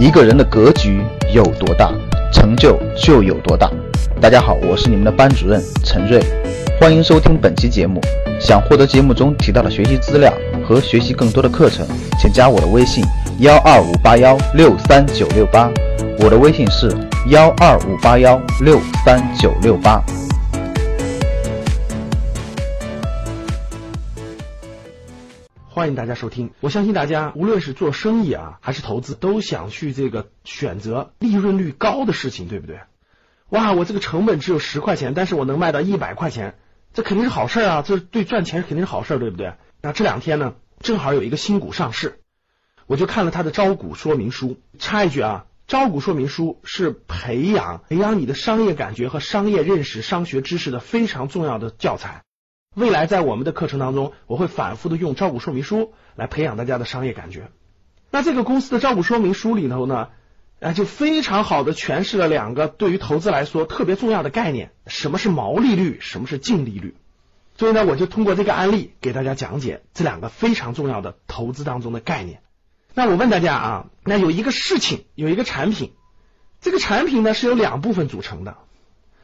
一个人的格局有多大，成就就有多大。大家好，我是你们的班主任陈瑞，欢迎收听本期节目。想获得节目中提到的学习资料和学习更多的课程，请加我的微信幺二五八幺六三九六八。我的微信是幺二五八幺六三九六八。欢迎大家收听。我相信大家无论是做生意啊，还是投资，都想去这个选择利润率高的事情，对不对？哇，我这个成本只有十块钱，但是我能卖到一百块钱，这肯定是好事啊！这对赚钱肯定是好事，对不对？那这两天呢，正好有一个新股上市，我就看了它的招股说明书。插一句啊，招股说明书是培养培养你的商业感觉和商业认识、商学知识的非常重要的教材。未来在我们的课程当中，我会反复的用招股说明书来培养大家的商业感觉。那这个公司的招股说明书里头呢，啊，就非常好的诠释了两个对于投资来说特别重要的概念：什么是毛利率，什么是净利率。所以呢，我就通过这个案例给大家讲解这两个非常重要的投资当中的概念。那我问大家啊，那有一个事情，有一个产品，这个产品呢是由两部分组成的，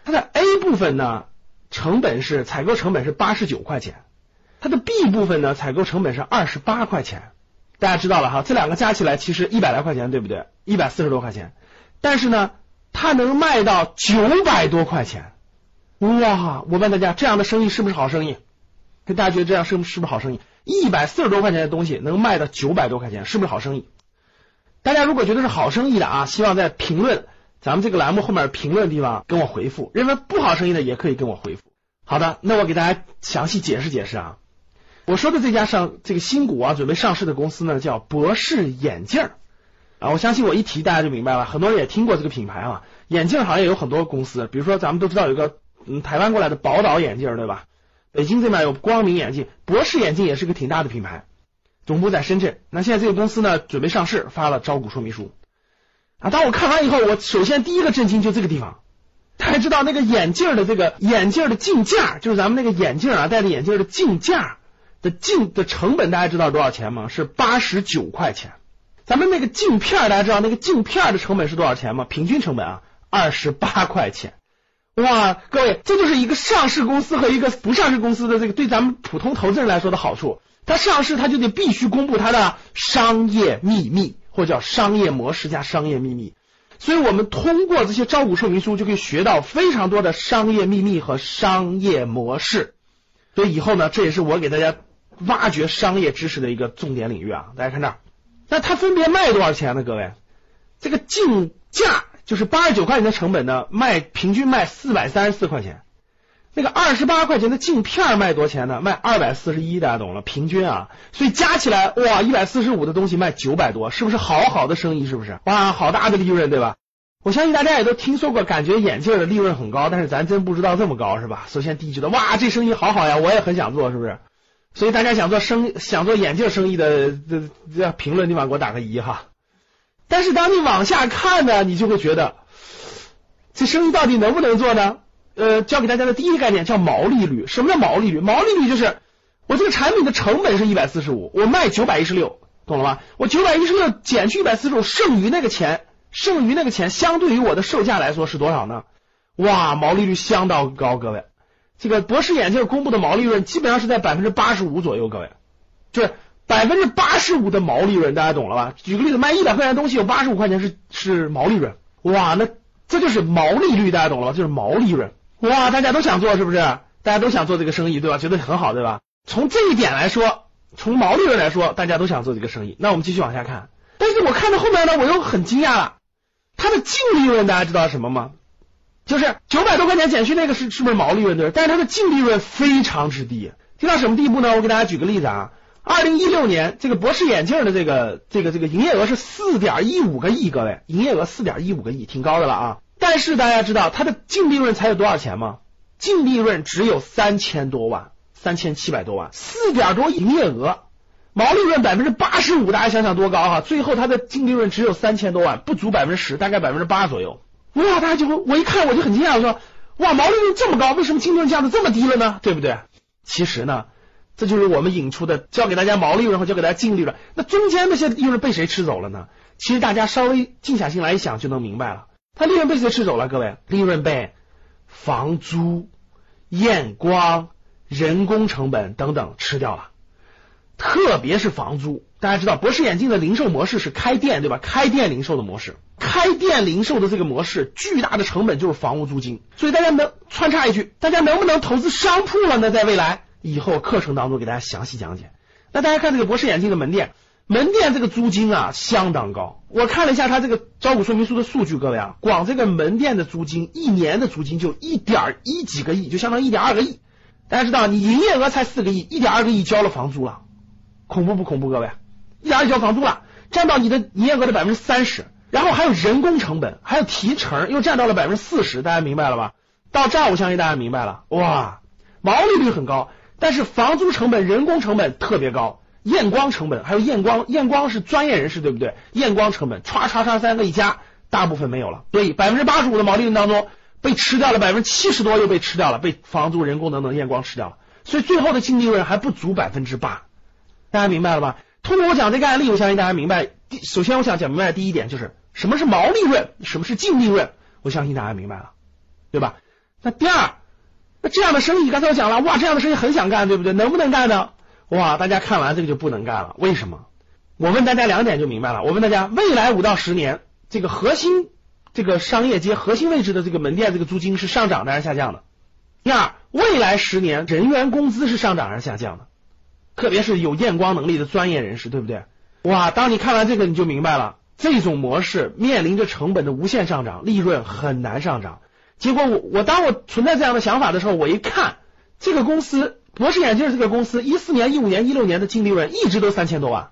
它的 A 部分呢。成本是采购成本是八十九块钱，它的 B 部分呢，采购成本是二十八块钱。大家知道了哈，这两个加起来其实一百来块钱，对不对？一百四十多块钱，但是呢，它能卖到九百多块钱。哇！我问大家，这样的生意是不是好生意？大家觉得这样是是不是好生意？一百四十多块钱的东西能卖到九百多块钱，是不是好生意？大家如果觉得是好生意的啊，希望在评论。咱们这个栏目后面评论的地方跟我回复，认为不好生意的也可以跟我回复。好的，那我给大家详细解释解释啊。我说的这家上这个新股啊，准备上市的公司呢，叫博士眼镜啊。我相信我一提大家就明白了，很多人也听过这个品牌啊。眼镜行业有很多公司，比如说咱们都知道有个嗯台湾过来的宝岛眼镜，对吧？北京这边有光明眼镜，博士眼镜也是个挺大的品牌，总部在深圳。那现在这个公司呢，准备上市，发了招股说明书。啊！当我看完以后，我首先第一个震惊就这个地方。大家知道那个眼镜的这个眼镜的镜架，就是咱们那个眼镜啊，戴着眼镜的镜架的镜的成本，大家知道多少钱吗？是八十九块钱。咱们那个镜片，大家知道那个镜片的成本是多少钱吗？平均成本啊，二十八块钱。哇，各位，这就是一个上市公司和一个不上市公司的这个对咱们普通投资人来说的好处。它上市，它就得必须公布它的商业秘密。或叫商业模式加商业秘密，所以我们通过这些招股说明书就可以学到非常多的商业秘密和商业模式。所以以后呢，这也是我给大家挖掘商业知识的一个重点领域啊。大家看这儿，那它分别卖多少钱呢？各位，这个竞价就是八十九块钱的成本呢，卖平均卖四百三十四块钱。那个二十八块钱的镜片卖多少钱呢？卖二百四十一，大家懂了，平均啊，所以加起来哇，一百四十五的东西卖九百多，是不是好好的生意？是不是？哇，好大的利润，对吧？我相信大家也都听说过，感觉眼镜的利润很高，但是咱真不知道这么高，是吧？首先第一觉得哇，这生意好好呀，我也很想做，是不是？所以大家想做生想做眼镜生意的，这这评论地方给我打个一哈。但是当你往下看呢，你就会觉得这生意到底能不能做呢？呃，教给大家的第一个概念叫毛利率。什么叫毛利率？毛利率就是我这个产品的成本是一百四十五，我卖九百一十六，懂了吗？我九百一十六减去一百四十五，剩余那个钱，剩余那个钱相对于我的售价来说是多少呢？哇，毛利率相当高，各位。这个博士眼镜公布的毛利润基本上是在百分之八十五左右，各位，就是百分之八十五的毛利润，大家懂了吧？举个例子，卖一百块钱东西有八十五块钱是是毛利润，哇，那这就是毛利率，大家懂了吧？就是毛利润。哇，大家都想做是不是？大家都想做这个生意，对吧？觉得很好，对吧？从这一点来说，从毛利润来说，大家都想做这个生意。那我们继续往下看。但是我看到后面呢，我又很惊讶了。它的净利润大家知道什么吗？就是九百多块钱减去那个是是不是毛利润对？但是它的净利润非常之低，低到什么地步呢？我给大家举个例子啊。二零一六年这个博士眼镜的这个这个这个营业额是四点一五个亿，各位，营业额四点一五个亿，挺高的了啊。但是大家知道它的净利润才有多少钱吗？净利润只有三千多万，三千七百多万，四点多营业额，毛利润百分之八十五，大家想想多高哈！最后它的净利润只有三千多万，不足百分之十，大概百分之八左右。哇，大家就会我一看我就很惊讶，我说哇，毛利润这么高，为什么净利润降的这么低了呢？对不对？其实呢，这就是我们引出的教给大家毛利润和教给大家净利润。那中间那些利润被谁吃走了呢？其实大家稍微静下心来一想就能明白了。它利润被谁吃走了？各位，利润被房租、验光、人工成本等等吃掉了。特别是房租，大家知道博士眼镜的零售模式是开店，对吧？开店零售的模式，开店零售的这个模式，巨大的成本就是房屋租金。所以大家能穿插一句，大家能不能投资商铺了呢？在未来以后课程当中给大家详细讲解。那大家看这个博士眼镜的门店，门店这个租金啊相当高。我看了一下它这个招股说明书的数据，各位啊，光这个门店的租金一年的租金就一点一几个亿，就相当于一点二个亿。大家知道，你营业额才四个亿，一点二个亿交了房租了。恐怖不恐怖，各位？一点二交房租了，占到你的营业额的百分之三十，然后还有人工成本，还有提成，又占到了百分之四十，大家明白了吧？到这儿我相信大家明白了，哇，毛利率很高，但是房租成本、人工成本特别高，验光成本还有验光，验光是专业人士对不对？验光成本唰唰唰三个一加，大部分没有了，所以百分之八十五的毛利润当中被吃掉了，百分之七十多又被吃掉了，被房租、人工等等验光吃掉了，所以最后的净利润还不足百分之八。大家明白了吧？通过我讲这个案例，我相信大家明白。第首先，我想讲明白第一点就是什么是毛利润，什么是净利润。我相信大家明白了，对吧？那第二，那这样的生意，刚才我讲了，哇，这样的生意很想干，对不对？能不能干呢？哇，大家看完这个就不能干了。为什么？我问大家两点就明白了。我问大家，未来五到十年，这个核心这个商业街核心位置的这个门店，这个租金是上涨的还是下降的？第二，未来十年人员工资是上涨还是下降的？特别是有验光能力的专业人士，对不对？哇，当你看完这个，你就明白了，这种模式面临着成本的无限上涨，利润很难上涨。结果我我当我存在这样的想法的时候，我一看这个公司博士眼镜这个公司，一四年、一五年、一六年的净利润一直都三千多万，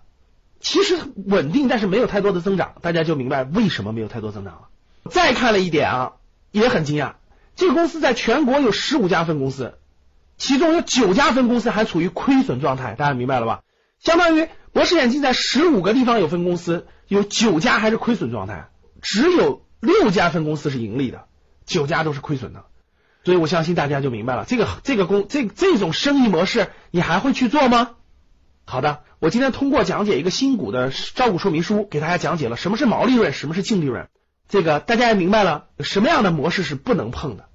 其实稳定，但是没有太多的增长，大家就明白为什么没有太多增长了。再看了一点啊，也很惊讶，这个公司在全国有十五家分公司。其中有九家分公司还处于亏损状态，大家明白了吧？相当于博士眼镜在十五个地方有分公司，有九家还是亏损状态，只有六家分公司是盈利的，九家都是亏损的。所以我相信大家就明白了，这个这个公这这种生意模式，你还会去做吗？好的，我今天通过讲解一个新股的招股说明书，给大家讲解了什么是毛利润，什么是净利润，这个大家也明白了什么样的模式是不能碰的。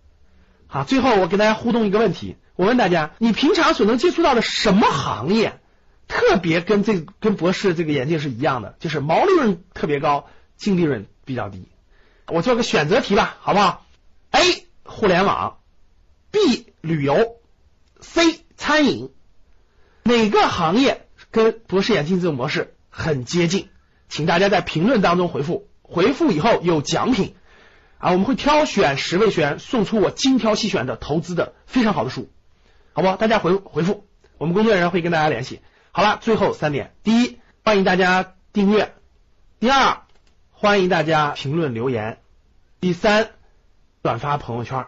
好，最后我给大家互动一个问题。我问大家，你平常所能接触到的什么行业，特别跟这跟博士这个眼镜是一样的，就是毛利润特别高，净利润比较低。我做个选择题吧，好不好？A. 互联网，B. 旅游，C. 餐饮，哪个行业跟博士眼镜这种模式很接近？请大家在评论当中回复，回复以后有奖品啊，我们会挑选十位学员送出我精挑细选的投资的非常好的书。好不？大家回回复，我们工作人员会跟大家联系。好了，最后三点：第一，欢迎大家订阅；第二，欢迎大家评论留言；第三，转发朋友圈。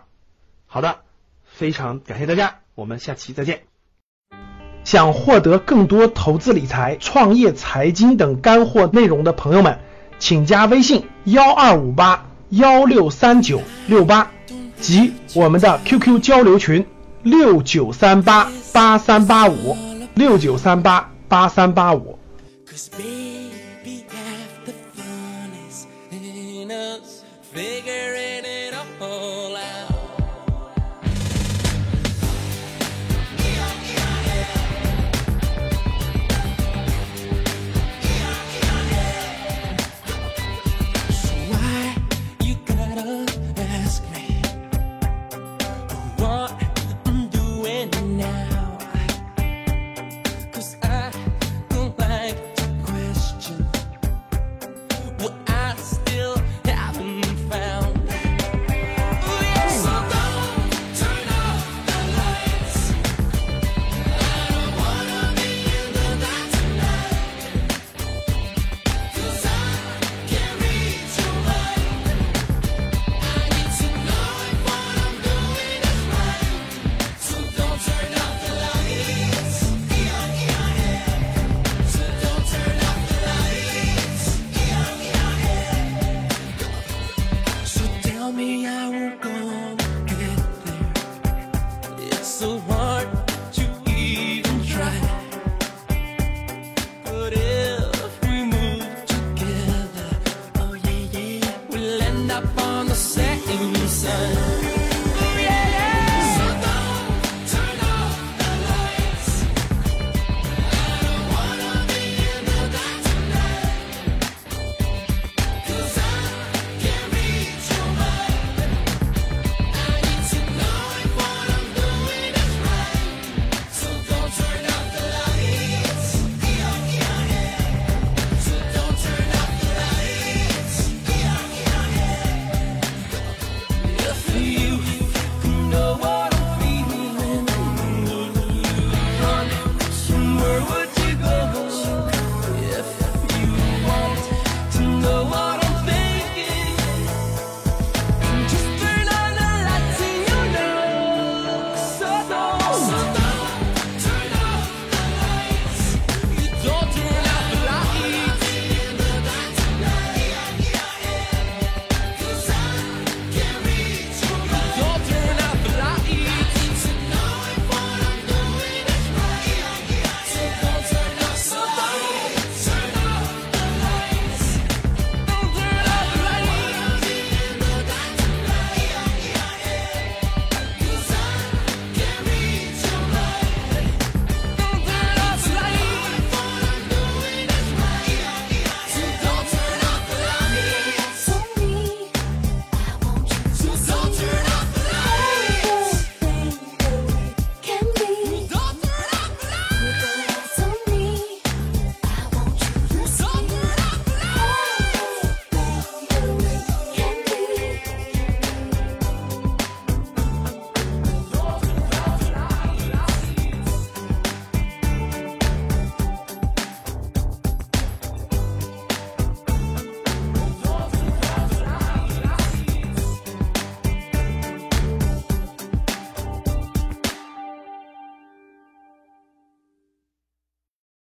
好的，非常感谢大家，我们下期再见。想获得更多投资理财、创业、财经等干货内容的朋友们，请加微信幺二五八幺六三九六八及我们的 QQ 交流群。六九三八八三八五，六九三八八三八五。Cause